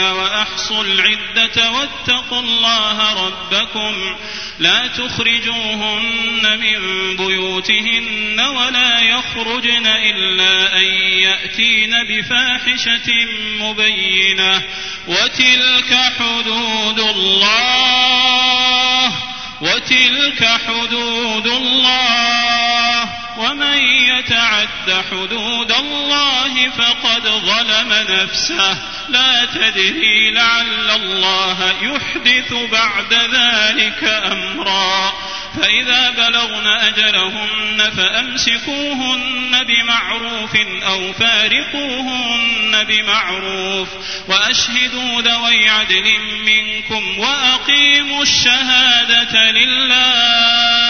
وأحصوا العدة واتقوا الله ربكم لا تخرجوهن من بيوتهن ولا يخرجن إلا أن يأتين بفاحشة مبينة وتلك حدود الله وتلك حدود الله يتعد حدود الله فقد ظلم نفسه. لا تدري لعل الله يحدث بعد ذلك أمرا. فإذا بلغن أجلهن فأمسكوهن بمعروف أو فارقوهن بمعروف وأشهدوا ذوي عدل منكم وأقيموا الشهادة لله.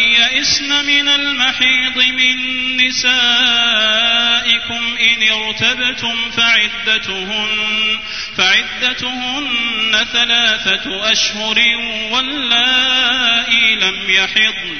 يئسن من المحيض من نسائكم إن ارتبتم فعدتهن فعدتهن ثلاثة أشهر واللائي لم يحضن.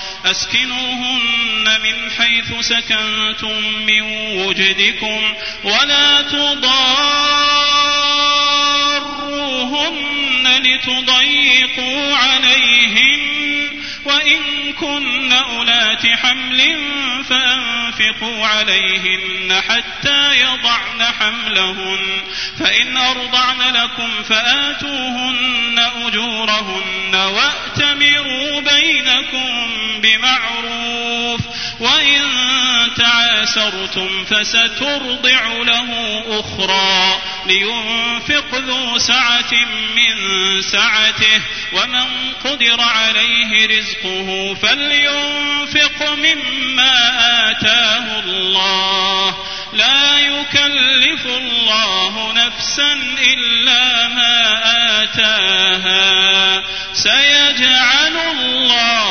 أسكنوهن من حيث سكنتم من وجدكم ولا تضاروهن لتضيقوا عليهن وإن كن أولات حمل فأنفقوا عليهن حتى يضعن حملهن فإن أرضعن لكم فآتوهن أجورهن وأتمروا بينكم تعاسرتم فسترضع له أخرى لينفق ذو سعة من سعته ومن قدر عليه رزقه فلينفق مما آتاه الله. لا يكلف الله نفسا إلا ما آتاها. سيجعل الله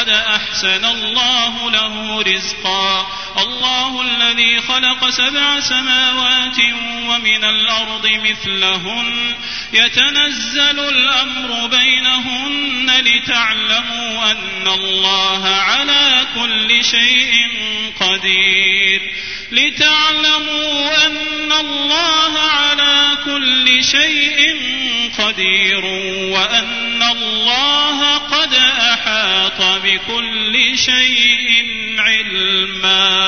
قد أحسن الله له رزقا. الله الذي خلق سبع سماوات ومن الأرض مثلهن. يتنزل الأمر بينهن لتعلموا أن الله على كل شيء قدير. لتعلموا أن الله على كل شيء قدير. وأن الله بكل شيء علما.